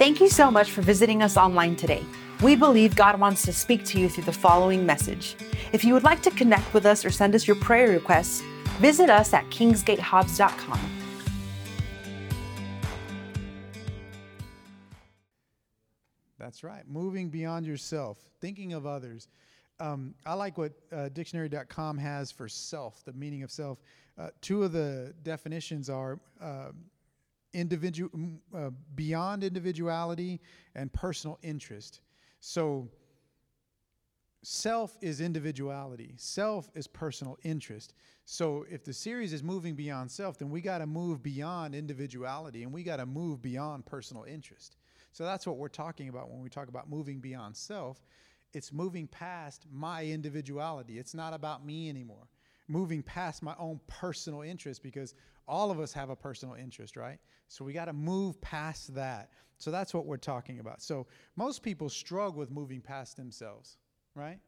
Thank you so much for visiting us online today. We believe God wants to speak to you through the following message. If you would like to connect with us or send us your prayer requests, visit us at kingsgatehobbs.com. That's right. Moving beyond yourself, thinking of others. Um, I like what uh, dictionary.com has for self, the meaning of self. Uh, two of the definitions are uh, individual, uh, beyond individuality and personal interest. So, self is individuality, self is personal interest. So, if the series is moving beyond self, then we got to move beyond individuality and we got to move beyond personal interest. So, that's what we're talking about when we talk about moving beyond self. It's moving past my individuality. It's not about me anymore. Moving past my own personal interest because all of us have a personal interest, right? So we got to move past that. So that's what we're talking about. So most people struggle with moving past themselves, right?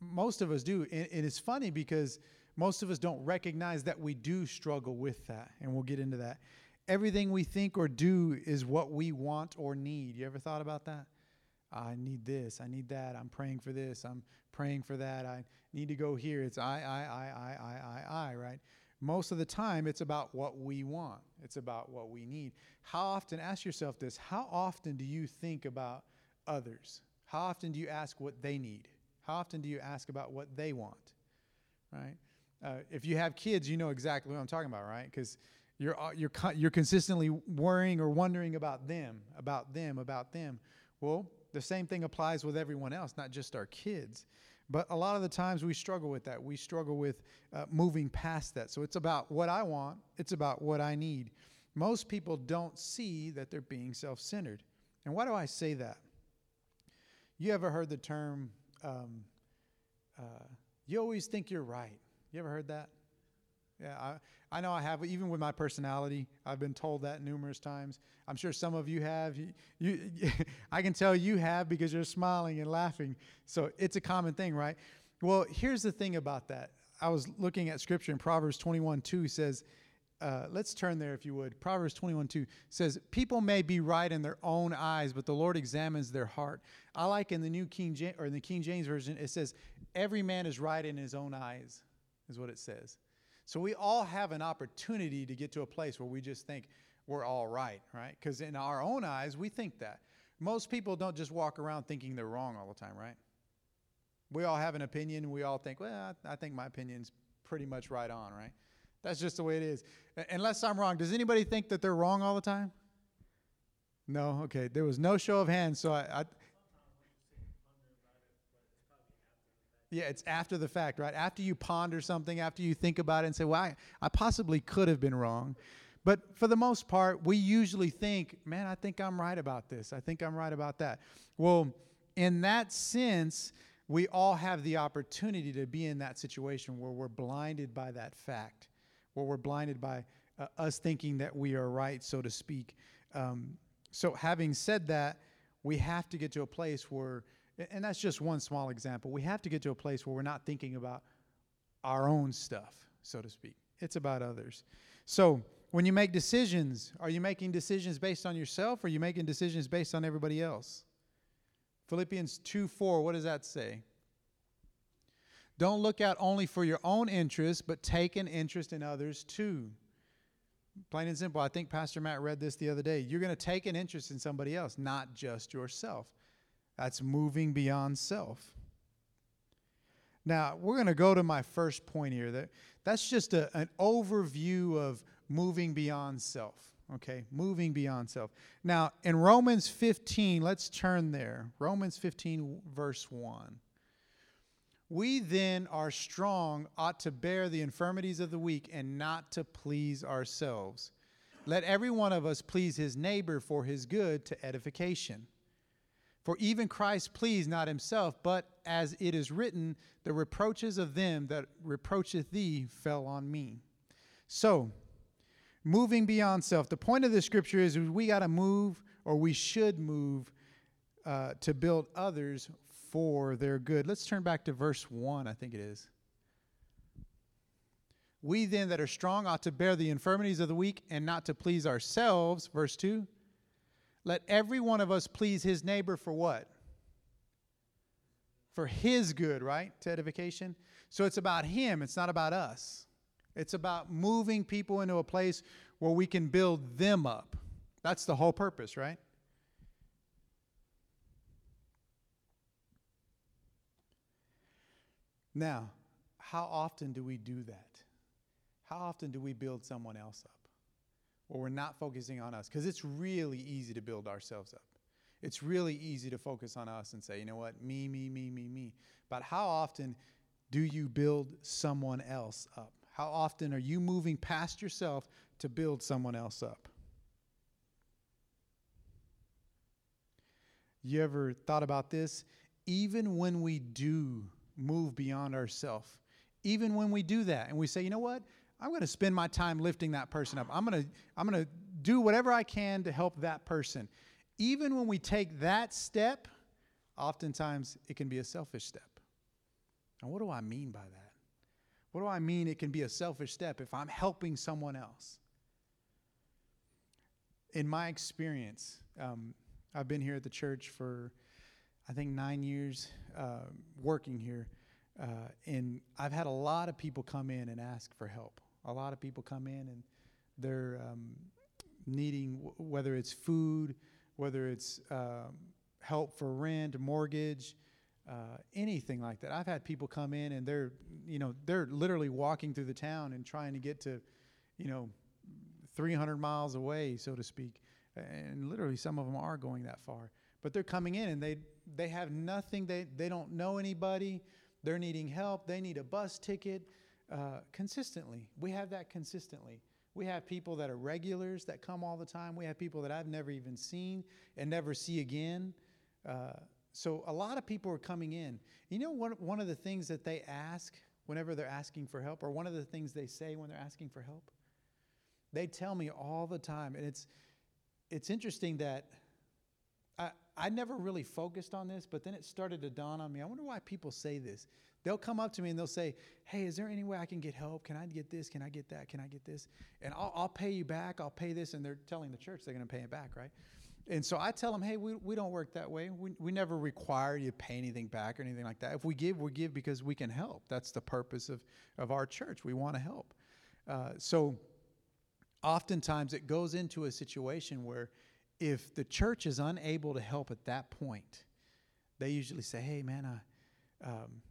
Most of us do. And, and it's funny because most of us don't recognize that we do struggle with that. And we'll get into that. Everything we think or do is what we want or need. You ever thought about that? I need this. I need that. I'm praying for this. I'm praying for that. I need to go here. It's I, I, I, I, I, I, I, right? Most of the time it's about what we want. It's about what we need. How often ask yourself this how often do you think about others? How often do you ask what they need? How often do you ask about what they want? Right? Uh, if you have kids you know exactly what i'm talking about right? Because you're, uh, you're, you're consistently worrying or wondering about them about them about them. Well the same thing applies with everyone else not just our kids but a lot of the times we struggle with that. We struggle with uh, moving past that. So it's about what I want, it's about what I need. Most people don't see that they're being self centered. And why do I say that? You ever heard the term, um, uh, you always think you're right? You ever heard that? Yeah, I, I know I have. Even with my personality, I've been told that numerous times. I'm sure some of you have. You, you I can tell you have because you're smiling and laughing. So it's a common thing, right? Well, here's the thing about that. I was looking at scripture in Proverbs 21 2 says, uh, let's turn there if you would. Proverbs 21 2 says, People may be right in their own eyes, but the Lord examines their heart. I like in the New King James, or in the King James Version, it says, Every man is right in his own eyes, is what it says. So we all have an opportunity to get to a place where we just think we're all right, right? Because in our own eyes, we think that. Most people don't just walk around thinking they're wrong all the time, right? We all have an opinion. We all think, well, I, think my opinion's pretty much right on, right? That's just the way it is. Unless I'm wrong, does anybody think that they're wrong all the time? No? Okay. There was no show of hands, so I, I Yeah, it's after the fact, right? After you ponder something, after you think about it and say, well, I, I possibly could have been wrong. But for the most part, we usually think, man, I think I'm right about this. I think I'm right about that. Well, in that sense, we all have the opportunity to be in that situation where we're blinded by that fact, where we're blinded by uh, us thinking that we are right, so to speak. Um, so, having said that, we have to get to a place where and that's just one small example. We have to get to a place where we're not thinking about our own stuff, so to speak. It's about others. So, when you make decisions, are you making decisions based on yourself or are you making decisions based on everybody else? Philippians 2 4, what does that say? Don't look out only for your own interest, but take an interest in others too. Plain and simple. I think Pastor Matt read this the other day. You're going to take an interest in somebody else, not just yourself. That's moving beyond self. Now, we're going to go to my first point here. That, that's just a, an overview of moving beyond self. Okay, moving beyond self. Now, in Romans 15, let's turn there. Romans 15, verse 1. We then are strong, ought to bear the infirmities of the weak, and not to please ourselves. Let every one of us please his neighbor for his good to edification. For even Christ pleased not himself, but as it is written, the reproaches of them that reproacheth thee fell on me. So, moving beyond self. The point of the scripture is we got to move, or we should move, uh, to build others for their good. Let's turn back to verse 1, I think it is. We then that are strong ought to bear the infirmities of the weak and not to please ourselves. Verse 2 Let every one of us please his neighbor for what? For his good, right? To edification. So it's about him, it's not about us. It's about moving people into a place where we can build them up. That's the whole purpose, right? Now, how often do we do that? How often do we build someone else up? Or we're not focusing on us? Because it's really easy to build ourselves up. It's really easy to focus on us and say, you know what, me, me, me, me, me. But how often do you build someone else up? How often are you moving past yourself to build someone else up? You ever thought about this? Even when we do move beyond ourselves, even when we do that and we say, you know what? I'm going to spend my time lifting that person up. I'm going to I'm going to do whatever I can to help that person. Even when we take that step, oftentimes it can be a selfish step. And what do I mean by that? What do I mean it can be a selfish step if I'm helping someone else? In my experience, um, I've been here at the church for, I think, nine years uh, working here. Uh, and I've had a lot of people come in and ask for help. A lot of people come in and they're um, needing, w- whether it's food, whether it's um, help for rent, mortgage, uh, anything like that. I've had people come in and they're, you know, they're literally walking through the town and trying to get to, you know, 300 miles away, so to speak. And literally, some of them are going that far. But they're coming in and they they have nothing. They they don't know anybody. They're needing help. They need a bus ticket uh, consistently. We have that consistently. We have people that are regulars that come all the time. We have people that I've never even seen and never see again. Uh, so a lot of people are coming in. You know, one, one of the things that they ask whenever they're asking for help, or one of the things they say when they're asking for help, they tell me all the time, and it's it's interesting that I, I never really focused on this, but then it started to dawn on me. I wonder why people say this. They'll come up to me and they'll say, Hey, is there any way I can get help? Can I get this? Can I get that? Can I get this? And I'll, I'll pay you back. I'll pay this. And they're telling the church they're going to pay it back, right? And so I tell them, hey, we, we don't work that way. We, we never require you to pay anything back or anything like that. If we give, we give because we can help. That's the purpose of, of our church. We want to help. Uh, so oftentimes it goes into a situation where if the church is unable to help at that point, they usually say, hey, man, I, um,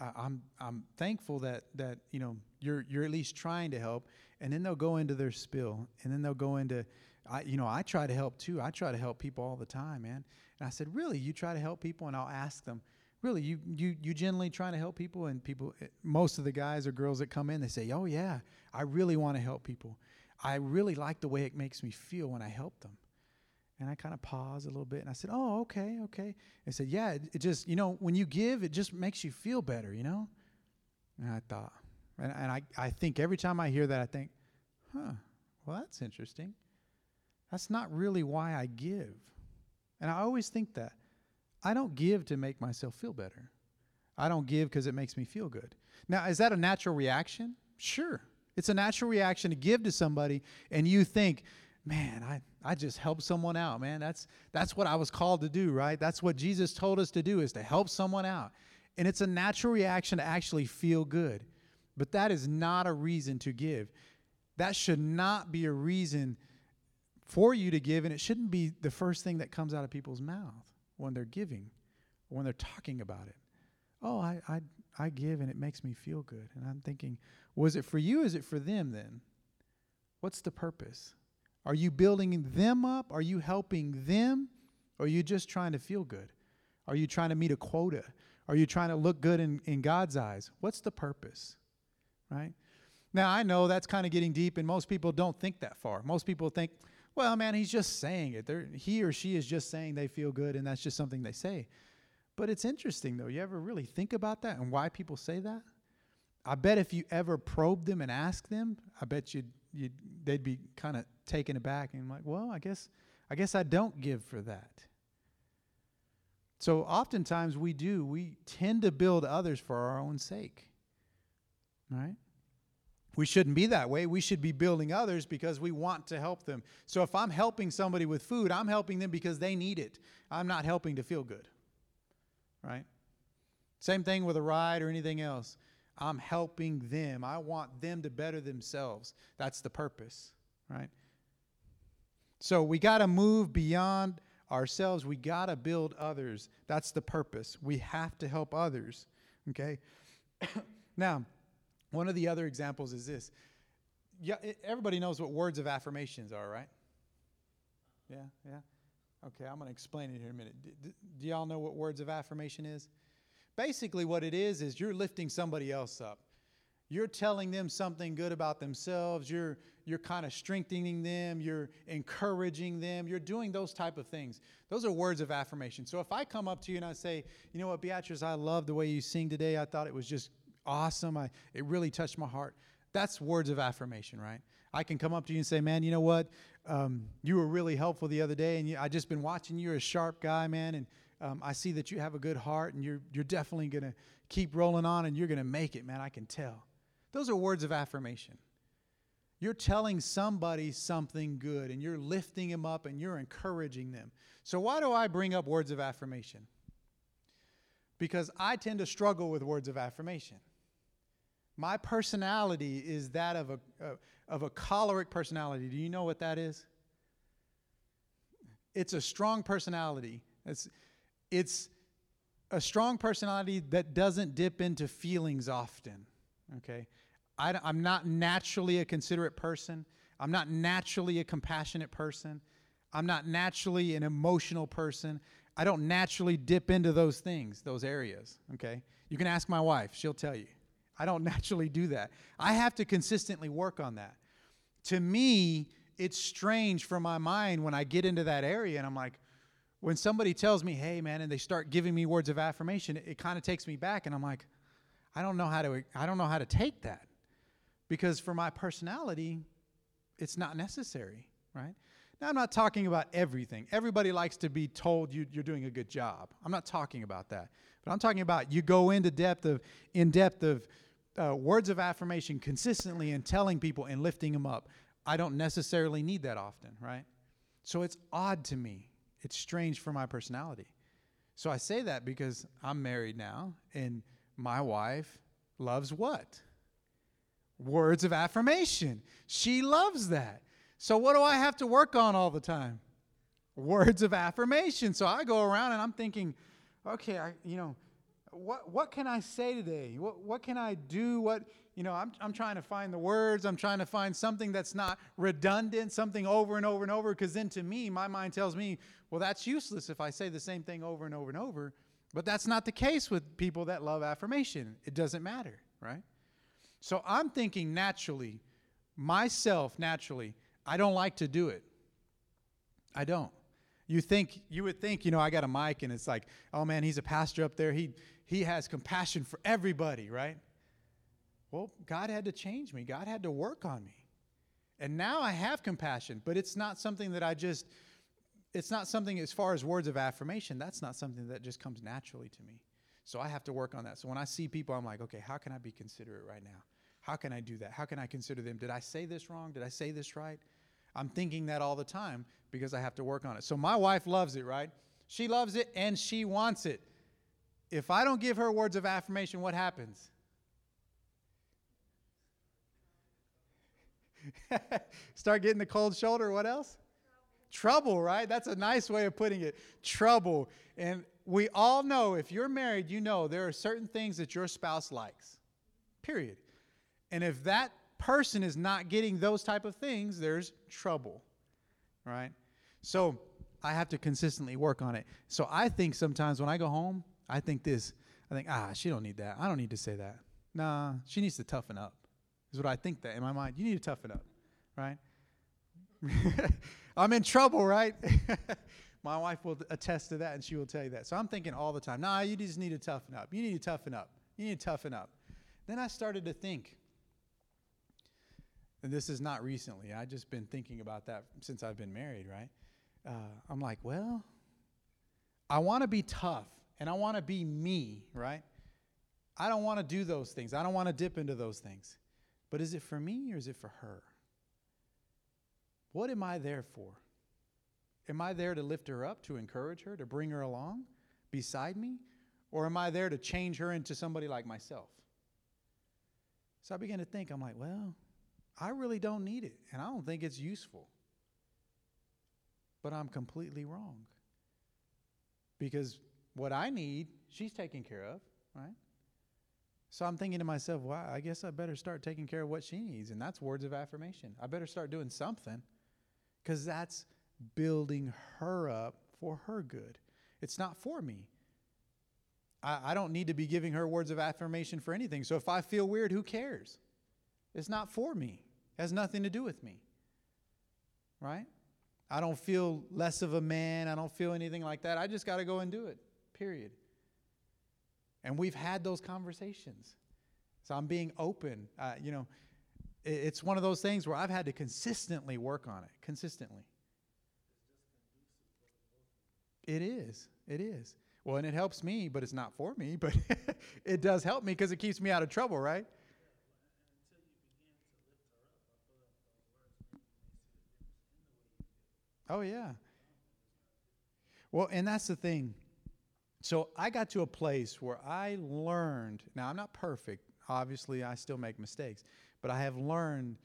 I'm, I'm thankful that, that you know, you're, you're at least trying to help. And then they'll go into their spill. And then they'll go into, I, you know, I try to help too. I try to help people all the time, man. And I said, really, you try to help people? And I'll ask them, really, you, you, you generally trying to help people? And people, eh, most of the guys or girls that come in, they say, oh yeah, I really want to help people. I really like the way it makes me feel when I help them. And I kind of paused a little bit and I said, Oh, okay, okay. I said, Yeah, it, it, just, you know, when you give, it just makes you feel better, you know? And I thought, and, and I, I think every time I hear that, I think, Huh, well, that's interesting. That's not really why I give. And I always think that. I don't give to make myself feel better. I don't give because it makes me feel good. Now, is that a natural reaction? Sure. It's a natural reaction to give to somebody and you think, man, I, I just help someone out, man. That's that's what I was called to do, right? That's what Jesus told us to do is to help someone out. And it's a natural reaction to actually feel good. But that is not a reason to give. That should not be a reason for you to give, and it shouldn't be the first thing that comes out of people's mouth when they're giving when they're talking about it. Oh, I, I, I give and it makes me feel good. And I'm thinking, was it for you? Is it for them then? What's the purpose? Are you building them up? Are you helping them? Or are you just trying to feel good? Are you trying to meet a quota? Are you trying to look good in, in God's eyes? What's the purpose? Right? Now, I know that's kind of getting deep, and most people don't think that far. Most people think, well, man, he's just saying it. They're, he or she is just saying they feel good, and that's just something they say. But it's interesting, though. You ever really think about that and why people say that? I bet if you ever probed them and asked them, I bet you'd, you'd they'd be kind of taken aback and like, well, I guess I guess I don't give for that. So oftentimes we do. We tend to build others for our own sake. Right? We shouldn't be that way. We should be building others because we want to help them. So if I'm helping somebody with food, I'm helping them because they need it. I'm not helping to feel good. Right? Same thing with a ride or anything else. I'm helping them. I want them to better themselves. That's the purpose, right? So we got to move beyond ourselves. We got to build others. That's the purpose. We have to help others, okay? now, one of the other examples is this. Yeah, everybody knows what words of affirmations are, right? Yeah, yeah. Okay, I'm going to explain it here in a minute. Do, do y'all know what words of affirmation is? Basically, what it is is you're lifting somebody else up. You're telling them something good about themselves. You're you're kind of strengthening them. You're encouraging them. You're doing those type of things. Those are words of affirmation. So if I come up to you and I say, you know what, Beatrice, I love the way you sing today. I thought it was just awesome. I, it really touched my heart. That's words of affirmation, right? I can come up to you and say, man, you know what? Um, you were really helpful the other day, and you, I just been watching you. You're a sharp guy, man, and um, I see that you have a good heart and you're, you're definitely going to keep rolling on and you're going to make it, man. I can tell. Those are words of affirmation. You're telling somebody something good and you're lifting them up and you're encouraging them. So, why do I bring up words of affirmation? Because I tend to struggle with words of affirmation. My personality is that of a, uh, of a choleric personality. Do you know what that is? It's a strong personality. It's, it's a strong personality that doesn't dip into feelings often. Okay? I, am not naturally a considerate person. I'm not naturally a compassionate person. I'm not naturally an emotional person. I don't naturally dip into those things, those areas. Okay? You can ask my wife, she'll tell you. I don't naturally do that. I have to consistently work on that. To me, it's strange for my mind when I get into that area and I'm like, when somebody tells me, hey, man, and they start giving me words of affirmation, it, it kind of takes me back. And I'm like, I don't know how to, I don't know how to take that. Because for my personality, it's not necessary, right? Now, I'm not talking about everything. Everybody likes to be told you, are doing a good job. I'm not talking about that. But I'm talking about you go into depth of, in depth of uh, words of affirmation consistently and telling people and lifting them up. I don't necessarily need that often, right? So it's odd to me it's strange for my personality. So I say that because I'm married now, and my wife loves what? Words of affirmation. She loves that. So what do I have to work on all the time? Words of affirmation. So I go around and I'm thinking, okay, I, you know, what what can I say today? What what can I do? What you know, I'm, I'm trying to find the words. I'm trying to find something that's not redundant, something over and over and over. Because then to me, my mind tells me, well, that's useless if I say the same thing over and over and over. But that's not the case with people that love affirmation. It doesn't matter, right? So I'm thinking naturally, myself naturally, I don't like to do it. I don't. You think you would think, you know, I got a mic and it's like, oh man, he's a pastor up there. He he has compassion for everybody, right? Well, God had to change me, God had to work on me. And now I have compassion, but it's not something that I just, it's not something as far as words of affirmation, that's not something that just comes naturally to me. So I have to work on that. So when I see people, I'm like, okay, how can I be considerate right now? How can I do that? How can I consider them? Did I say this wrong? Did I say this right? I'm thinking that all the time because I have to work on it. So my wife loves it, right? She loves it and she wants it. If I don't give her words of affirmation, what happens? Start getting the cold shoulder. What else? Trouble, right? That's a nice way of putting it. Trouble. And we all know if you're married, you know there are certain things that your spouse likes. Period. And if that person is not getting those type of things, there's trouble. Right? So I have to consistently work on it. So I think sometimes when I go home, I think this. I think, ah, she don't need that. I don't need to say that. Nah, she needs to toughen up is what I think that in my mind. You need to toughen up, right? I'm in trouble, right? my wife will attest to that and she will tell you that. So I'm thinking all the time, nah, you just need to toughen up. You need to toughen up. You need to toughen up. Then I started to think, and this is not recently, I've just been thinking about that since I've been married, right? Uh, I'm like, well, I want to be tough and I want to be me, right? I don't want to do those things. I don't want to dip into those things. But is it for me or is it for her? What am I there for? Am I there to lift her up, to encourage her, to bring her along beside me? Or am I there to change her into somebody like myself? So I began to think, I'm like, well, I really don't need it, and I don't think it's useful. But I'm completely wrong. Because what I need, she's taking care of, right? So I'm thinking to myself, wow, I guess I better start taking care of what she needs. And that's words of affirmation. I better start doing something because that's building her up for her good. It's not for me. I, I don't need to be giving her words of affirmation for anything. So if I feel weird, who cares? It's not for me, it has nothing to do with me. Right? I don't feel less of a man. I don't feel anything like that. I just got to go and do it, period. And we've had those conversations. So I'm being open. Uh, you know, it, it's one of those things where I've had to consistently work on it, consistently. It is. It is. Well, and it helps me, but it's not for me, but it does help me because it keeps me out of trouble, right? Oh, yeah. Well, and that's the thing. So I got to a place where I learned. Now, I'm not perfect. Obviously, I still make mistakes. But I have learned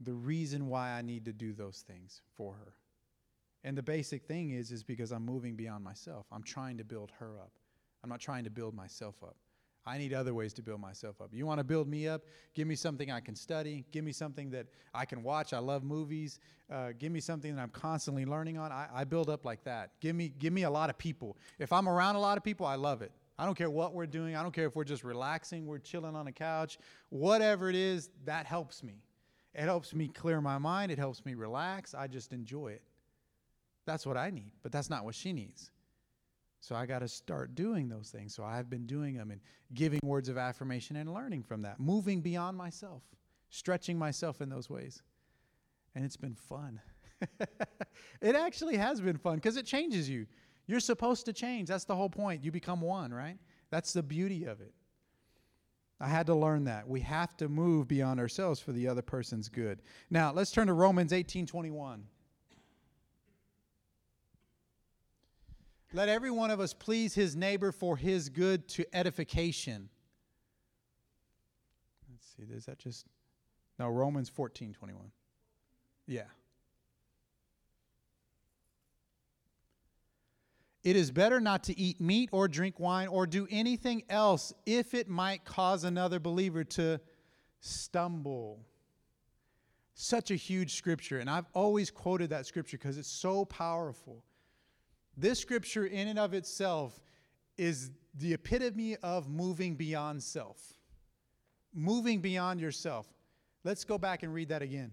the reason why I need to do those things for her. And the basic thing is is because I'm moving beyond myself. I'm trying to build her up. I'm not trying to build myself up. I need other ways to build myself up. You want to build me up? Give me something I can study. Give me something that I can watch. I love movies. Uh, give me something that I'm constantly learning on. I, I build up like that. Give me, give me a lot of people. If I'm around a lot of people, I love it. I don't care what we're doing. I don't care if we're just relaxing, we're chilling on a couch. Whatever it is, that helps me. It helps me clear my mind. It helps me relax. I just enjoy it. That's what I need, but that's not what she needs. So I got to start doing those things. So I've been doing them and giving words of affirmation and learning from that, moving beyond myself, stretching myself in those ways. And it's been fun. it actually has been fun because it changes you. You're supposed to change. That's the whole point. You become one, right? That's the beauty of it. I had to learn that. We have to move beyond ourselves for the other person's good. Now, let's turn to Romans 18 21. Let every one of us please his neighbor for his good to edification. Let's see, is that just. No, Romans 14 21. Yeah. It is better not to eat meat or drink wine or do anything else if it might cause another believer to stumble. Such a huge scripture, and I've always quoted that scripture because it's so powerful. This scripture, in and of itself, is the epitome of moving beyond self. Moving beyond yourself. Let's go back and read that again.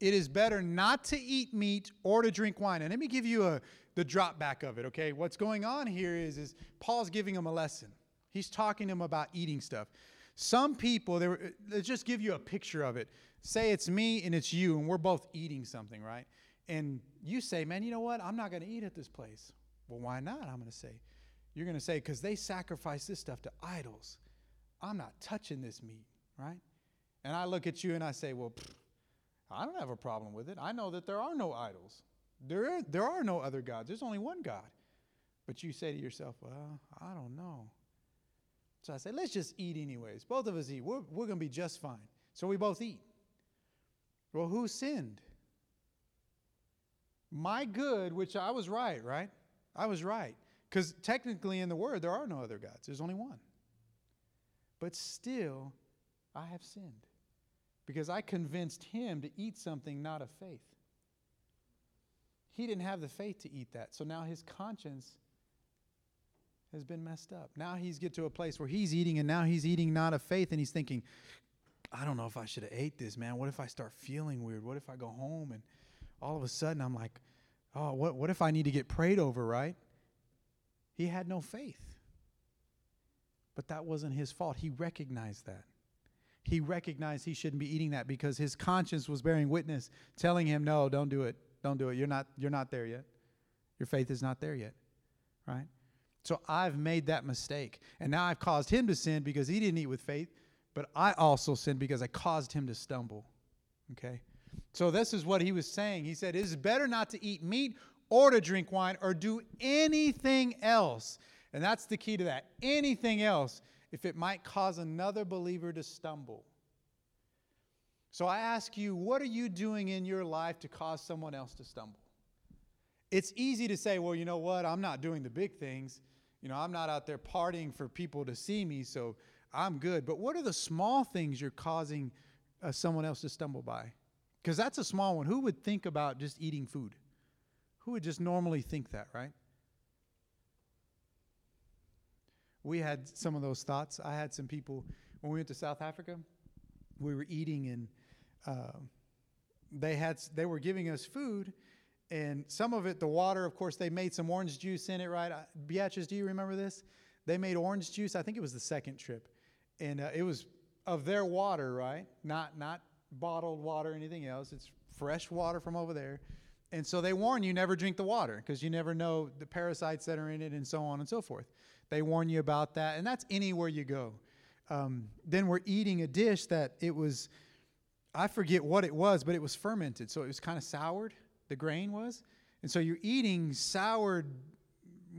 It is better not to eat meat or to drink wine. And let me give you a, the drop back of it, okay? What's going on here is, is Paul's giving them a lesson. He's talking to them about eating stuff. Some people, they were, let's just give you a picture of it. Say it's me and it's you, and we're both eating something, right? And you say, man, you know what? I'm not going to eat at this place. Well, why not? I'm going to say, you're going to say, because they sacrifice this stuff to idols. I'm not touching this meat, right? And I look at you and I say, well, pfft, I don't have a problem with it. I know that there are no idols. There, are, there are no other gods. There's only one God. But you say to yourself, well, I don't know. So I say, let's just eat anyways. Both of us eat. We're, we're going to be just fine. So we both eat. Well, who sinned? My good, which I was right, right? I was right. Because technically in the Word, there are no other gods, there's only one. But still, I have sinned because I convinced him to eat something not of faith. He didn't have the faith to eat that. So now his conscience has been messed up. Now he's get to a place where he's eating and now he's eating not of faith and he's thinking, I don't know if I should have ate this, man. What if I start feeling weird? What if I go home and all of a sudden I'm like, oh, what, what if I need to get prayed over, right? He had no faith. But that wasn't his fault. He recognized that. He recognized he shouldn't be eating that because his conscience was bearing witness, telling him, no, don't do it. Don't do it. You're not, you're not there yet. Your faith is not there yet, right? So I've made that mistake. And now I've caused him to sin because he didn't eat with faith but I also sinned because I caused him to stumble. Okay? So this is what he was saying. He said, It is better not to eat meat or to drink wine or do anything else. And that's the key to that. Anything else, if it might cause another believer to stumble. So I ask you, what are you doing in your life to cause someone else to stumble? It's easy to say, well, you know what? I'm not doing the big things. You know, I'm not out there partying for people to see me, so I'm good. But what are the small things you're causing uh, someone else to stumble by? Because that's a small one. Who would think about just eating food? Who would just normally think that, right? We had some of those thoughts. I had some people when we went to South Africa. We were eating, and uh, they had they were giving us food, and some of it, the water. Of course, they made some orange juice in it, right? Beatrice, do you remember this? They made orange juice. I think it was the second trip, and uh, it was of their water, right? Not not bottled water anything else. It's fresh water from over there. And so they warn you never drink the water because you never know the parasites that are in it and so on and so forth. They warn you about that, and that's anywhere you go. Um, then we're eating a dish that it was, I forget what it was, but it was fermented. So it was kind of soured, the grain was. And so you're eating soured,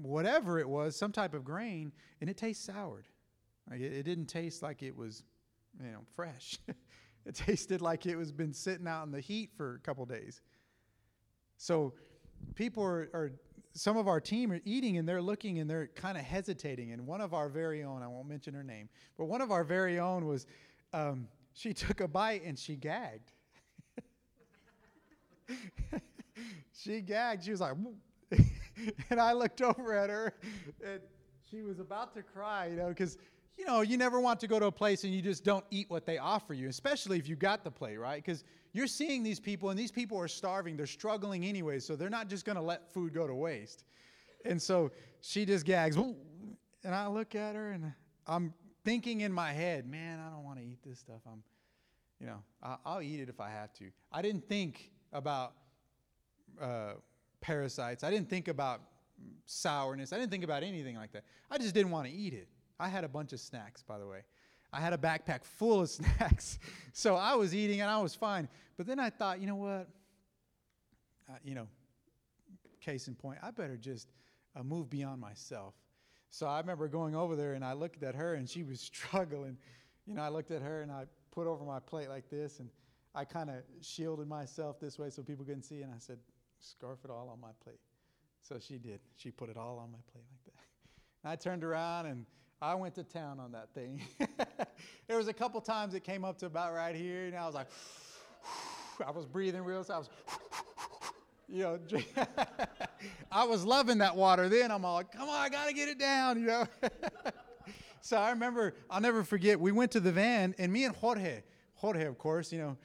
whatever it was, some type of grain, and it tastes soured. Like it, it didn't taste like it was, you know, fresh. it tasted like it was been sitting out in the heat for a couple days. So people are, are, some of our team are eating and they're looking and they're kind of hesitating. And one of our very own, I won't mention her name, but one of our very own was, um, she took a bite and she gagged. she gagged. She was like, and I looked over at her and she was about to cry, you know, because you know, you never want to go to a place and you just don't eat what they offer you, especially if you got the plate, right? Because you're seeing these people and these people are starving. They're struggling anyway, so they're not just going to let food go to waste. And so she just gags. And I look at her and I'm thinking in my head, man, I don't want to eat this stuff. I'm, you know, I'll, I'll eat it if I have to. I didn't think about uh, parasites. I didn't think about sourness. I didn't think about anything like that. I just didn't want to eat it. I had a bunch of snacks, by the way. I had a backpack full of snacks. so I was eating and I was fine. But then I thought, you know what? Uh, you know, case in point, I better just uh, move beyond myself. So I remember going over there and I looked at her and she was struggling. You know, I looked at her and I put over my plate like this and I kind of shielded myself this way so people couldn't see. And I said, scarf it all on my plate. So she did. She put it all on my plate like that. And I turned around and I went to town on that thing. there was a couple times it came up to about right here, and I was like, I was breathing real. So I was, you know, I was loving that water. Then I'm all, come on, I gotta get it down, you know. so I remember, I'll never forget. We went to the van, and me and Jorge, Jorge, of course, you know,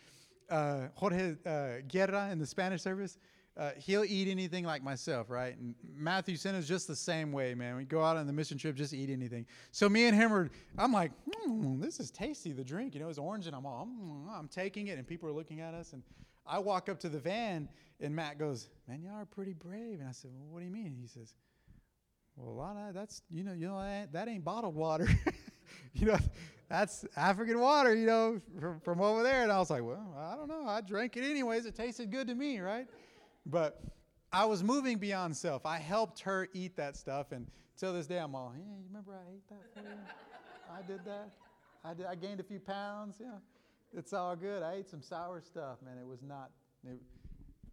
uh, Jorge uh, Guerra in the Spanish service uh, he'll eat anything like myself, right? And Matthew is just the same way, man. We go out on the mission trip, just eat anything. So me and him are, I'm like, mm, this is tasty, the drink. You know, it's orange, and I'm all, mm, I'm taking it, and people are looking at us. And I walk up to the van, and Matt goes, man, y'all are pretty brave. And I said, well, what do you mean? He says, well, a lot of that's, you know, you know that, that ain't bottled water. you know, that's African water, you know, from, from over there. And I was like, well, I don't know. I drank it anyways. It tasted good to me, right? But I was moving beyond self. I helped her eat that stuff, and till this day, I'm all, hey, you remember I ate that for you? I did that. I, did, I gained a few pounds. Yeah, it's all good. I ate some sour stuff, man. It was not. It,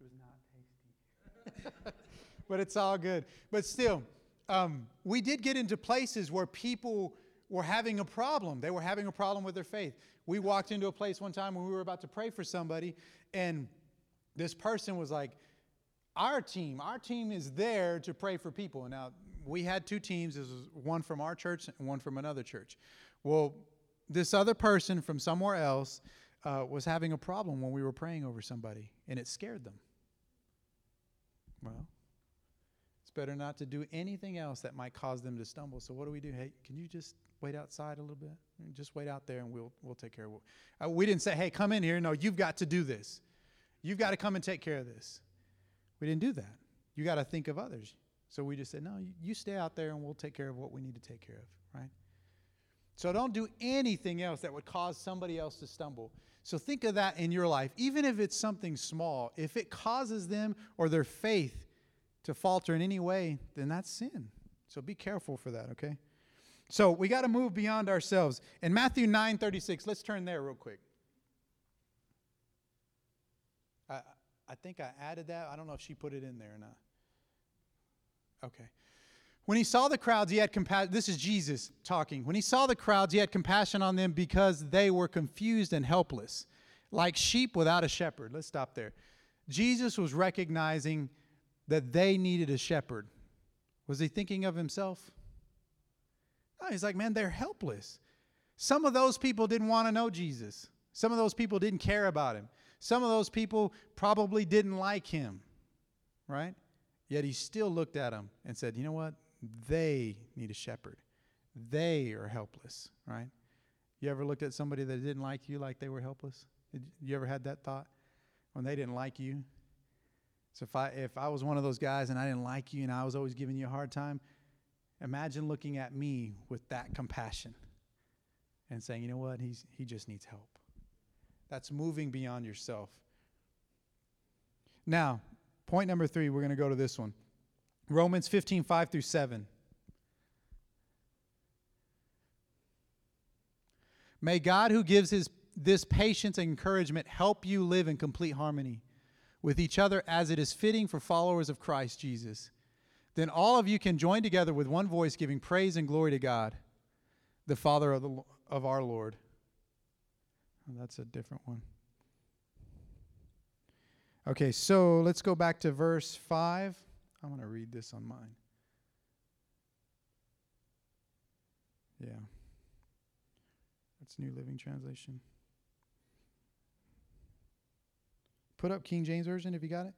it was not tasty. but it's all good. But still, um, we did get into places where people were having a problem. They were having a problem with their faith. We walked into a place one time when we were about to pray for somebody, and this person was like, our team, our team is there to pray for people. Now, we had two teams. This was one from our church and one from another church. Well, this other person from somewhere else uh, was having a problem when we were praying over somebody, and it scared them. Well, it's better not to do anything else that might cause them to stumble. So what do we do? Hey, can you just wait outside a little bit? Just wait out there, and we'll we'll take care of it. Uh, we didn't say, "Hey, come in here." No, you've got to do this. You've got to come and take care of this. We didn't do that. You got to think of others. So we just said, no, you, stay out there and we'll take care of what we need to take care of, right? So don't do anything else that would cause somebody else to stumble. So think of that in your life, even if it's something small. If it causes them or their faith to falter in any way, then that's sin. So be careful for that, okay? So we got to move beyond ourselves. In Matthew 9 36, let's turn there real quick. I, think I added that. I don't know if she put it in there or not. Okay. When he saw the crowds, he had compassion. This is Jesus talking. When he saw the crowds, he had compassion on them because they were confused and helpless, like sheep without a shepherd. Let's stop there. Jesus was recognizing that they needed a shepherd. Was he thinking of himself? No, he's like, man, they're helpless. Some of those people didn't want to know Jesus. Some of those people didn't care about him. Some of those people probably didn't like him, right? Yet he still looked at them and said, you know what? They need a shepherd. They are helpless, right? You ever looked at somebody that didn't like you like they were helpless? You ever had that thought when they didn't like you? So if I if I was one of those guys and I didn't like you and I was always giving you a hard time, imagine looking at me with that compassion and saying, "You know what? He's he just needs help." That's moving beyond yourself. Now, point number 3, we're going to go to this one. Romans 15, 5 through 7. May God, who gives his, this patience and encouragement, help you live in complete harmony with each other as it is fitting for followers of Christ Jesus. Then all of you can join together with one voice, giving praise and glory to God, the Father of, the, of our Lord. That's a different one. Okay, so let's go back to verse 5. I'm going to read this on mine. Yeah. That's New Living Translation. Put up King James Version if you got it.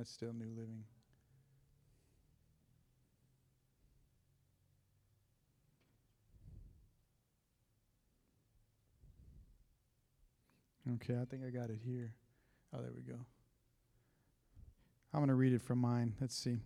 That's still New Living. Okay, I think I got it here. Oh, there we go. I'm going to read it from mine. Let's see.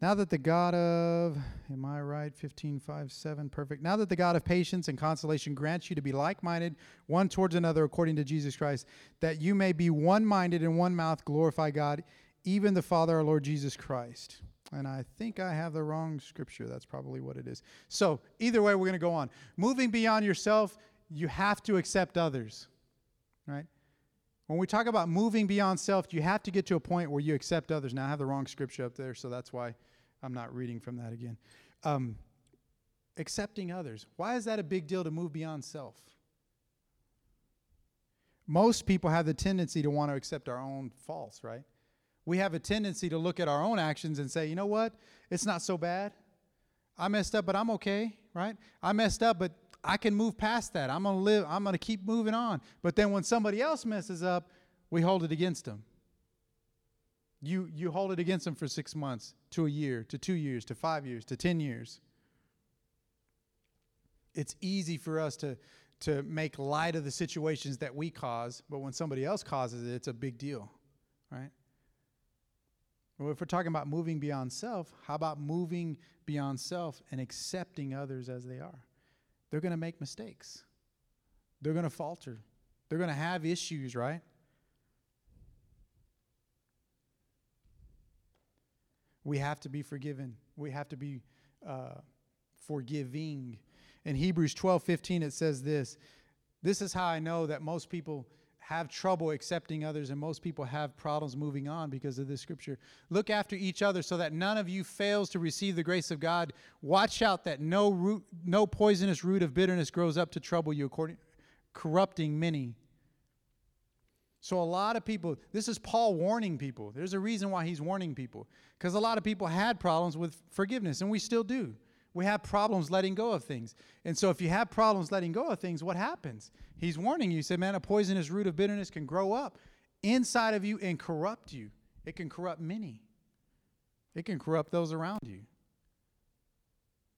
Now that the God of, am I right? 15, 5, 7, perfect. Now that the God of patience and consolation grants you to be like minded one towards another according to Jesus Christ, that you may be one minded in one mouth, glorify God, even the Father, our Lord Jesus Christ. And I think I have the wrong scripture. That's probably what it is. So, either way, we're going to go on. Moving beyond yourself, you have to accept others right? When we talk about moving beyond self, you have to get to a point where you accept others. Now, I have the wrong scripture up there, so that's why I'm not reading from that again. Um, accepting others. Why is that a big deal to move beyond self? Most people have the tendency to want to accept our own faults, right? We have a tendency to look at our own actions and say, you know what? It's not so bad. I messed up, but I'm okay, right? I messed up, but I can move past that. I'm going to live, I'm going to keep moving on. But then when somebody else messes up, we hold it against them. You, you hold it against them for six months, to a year, to two years, to five years, to 10 years. It's easy for us to, to make light of the situations that we cause, but when somebody else causes it, it's a big deal, right? Well, if we're talking about moving beyond self, how about moving beyond self and accepting others as they are? they're going to make mistakes. They're going to falter. They're going to have issues, right? We have to be forgiven. We have to be uh, forgiving. In Hebrews 12 15, it says this This is how I know that most people have trouble accepting others, and most people have problems moving on because of this scripture. Look after each other so that none of you fails to receive the grace of God. Watch out that no root, no poisonous root of bitterness grows up to trouble you, according, corrupting many. So, a lot of people, this is Paul warning people. There's a reason why he's warning people. Because a lot of people had problems with forgiveness, and we still do. We have problems letting go of things. And so, if you have problems letting go of things, what happens? He's warning you. He said, Man, a poisonous root of bitterness can grow up inside of you and corrupt you. It can corrupt many, it can corrupt those around you.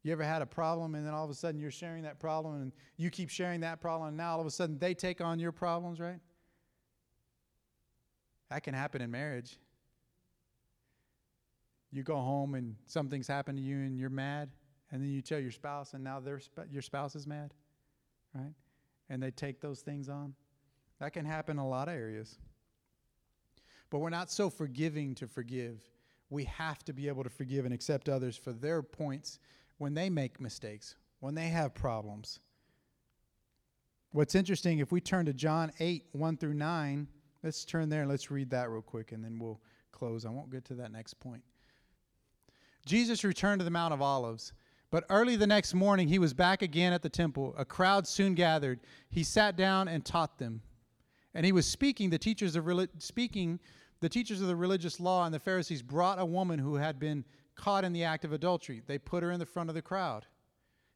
You ever had a problem and then all of a sudden you're sharing that problem and you keep sharing that problem and now all of a sudden they take on your problems, right? That can happen in marriage. You go home and something's happened to you and you're mad, and then you tell your spouse, and now their sp- your spouse is mad, right? And they take those things on. That can happen in a lot of areas. But we're not so forgiving to forgive. We have to be able to forgive and accept others for their points when they make mistakes, when they have problems. What's interesting, if we turn to John 8, 1 through 9, let's turn there and let's read that real quick and then we'll close. I won't get to that next point. Jesus returned to the Mount of Olives. But early the next morning, he was back again at the temple. A crowd soon gathered. He sat down and taught them. And he was speaking. The teachers of speaking. The teachers of the religious law and the Pharisees brought a woman who had been caught in the act of adultery. They put her in the front of the crowd.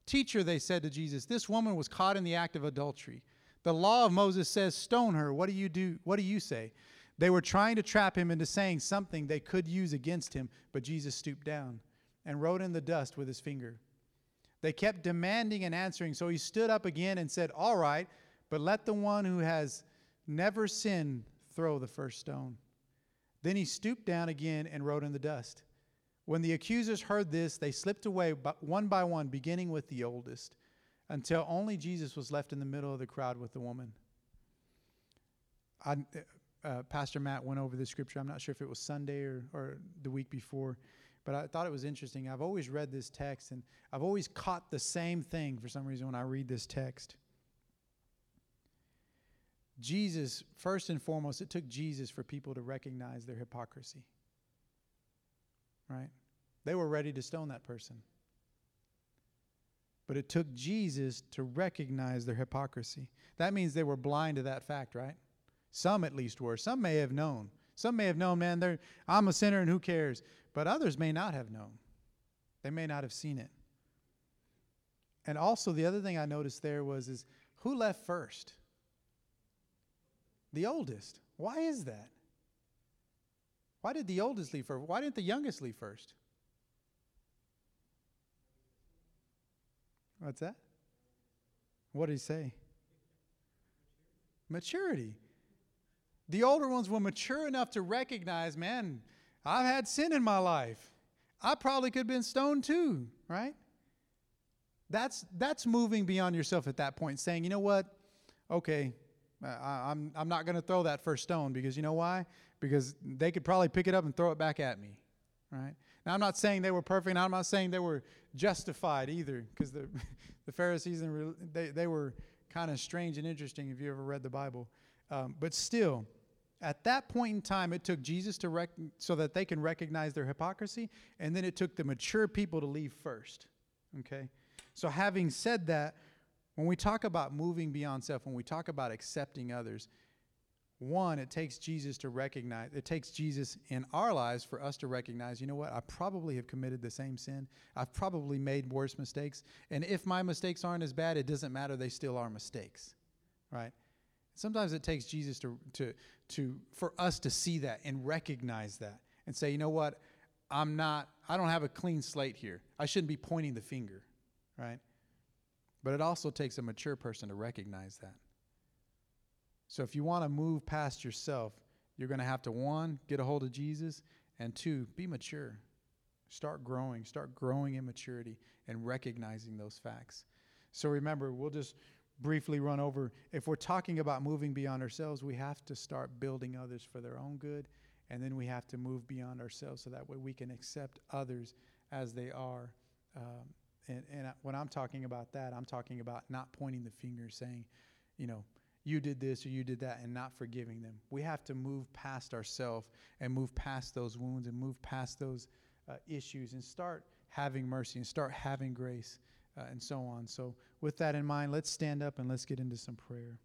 Teacher, they said to Jesus, this woman was caught in the act of adultery. The law of Moses says, stone her. What do you do? What do you say? They were trying to trap him into saying something they could use against him, but Jesus stooped down and wrote in the dust with his finger. They kept demanding and answering, so he stood up again and said, All right, but let the one who has never sinned throw the first stone. Then he stooped down again and wrote in the dust. When the accusers heard this, they slipped away one by one, beginning with the oldest, until only Jesus was left in the middle of the crowd with the woman. I, uh, Pastor Matt went over the scripture. I'm not sure if it was Sunday or, or the week before, but I thought it was interesting. I've always read this text and I've always caught the same thing for some reason when I read this text. Jesus, first and foremost, it took Jesus for people to recognize their hypocrisy. Right? They were ready to stone that person. But it took Jesus to recognize their hypocrisy. That means they were blind to that fact, right? Some at least were. Some may have known. Some may have known, man, they're, I'm a sinner and who cares? But others may not have known. They may not have seen it. And also the other thing I noticed there was is who left first? The oldest. Why is that? Why did the oldest leave first? Why didn't the youngest leave first? What's that? What did he say? Maturity. The older ones were mature enough to recognize, man, I've had sin in my life. I probably could have been stoned too, right? That's that's moving beyond yourself at that point, saying, you know what? Okay, I, I'm I'm not going to throw that first stone because you know why? Because they could probably pick it up and throw it back at me, right? Now I'm not saying they were perfect. I'm not saying they were justified either, because the the Pharisees and they they were kind of strange and interesting if you ever read the Bible. Um, but still, at that point in time, it took Jesus to rec- so that they can recognize their hypocrisy, and then it took the mature people to leave first. Okay? So, having said that, when we talk about moving beyond self, when we talk about accepting others, one, it takes Jesus to recognize, it takes Jesus in our lives for us to recognize, you know what, I probably have committed the same sin. I've probably made worse mistakes. And if my mistakes aren't as bad, it doesn't matter, they still are mistakes. Right? Sometimes it takes Jesus to, to, to, for us to see that and recognize that and say, you know what, I'm not, I don't have a clean slate here. I shouldn't be pointing the finger, right? But it also takes a mature person to recognize that. So if you want to move past yourself, you're going to have to, one, get a hold of Jesus, and two, be mature. Start growing, start growing in maturity and recognizing those facts. So remember, we'll just briefly run over if we're talking about moving beyond ourselves, we have to start building others for their own good. And then we have to move beyond ourselves so that way we can accept others as they are. Um, and, and when I'm talking about that, I'm talking about not pointing the finger saying, you know, you did this or you did that and not forgiving them. We have to move past ourselves and move past those wounds and move past those uh, issues and start having mercy and start having grace uh, and so on. So, with that in mind, let's stand up and let's get into some prayer.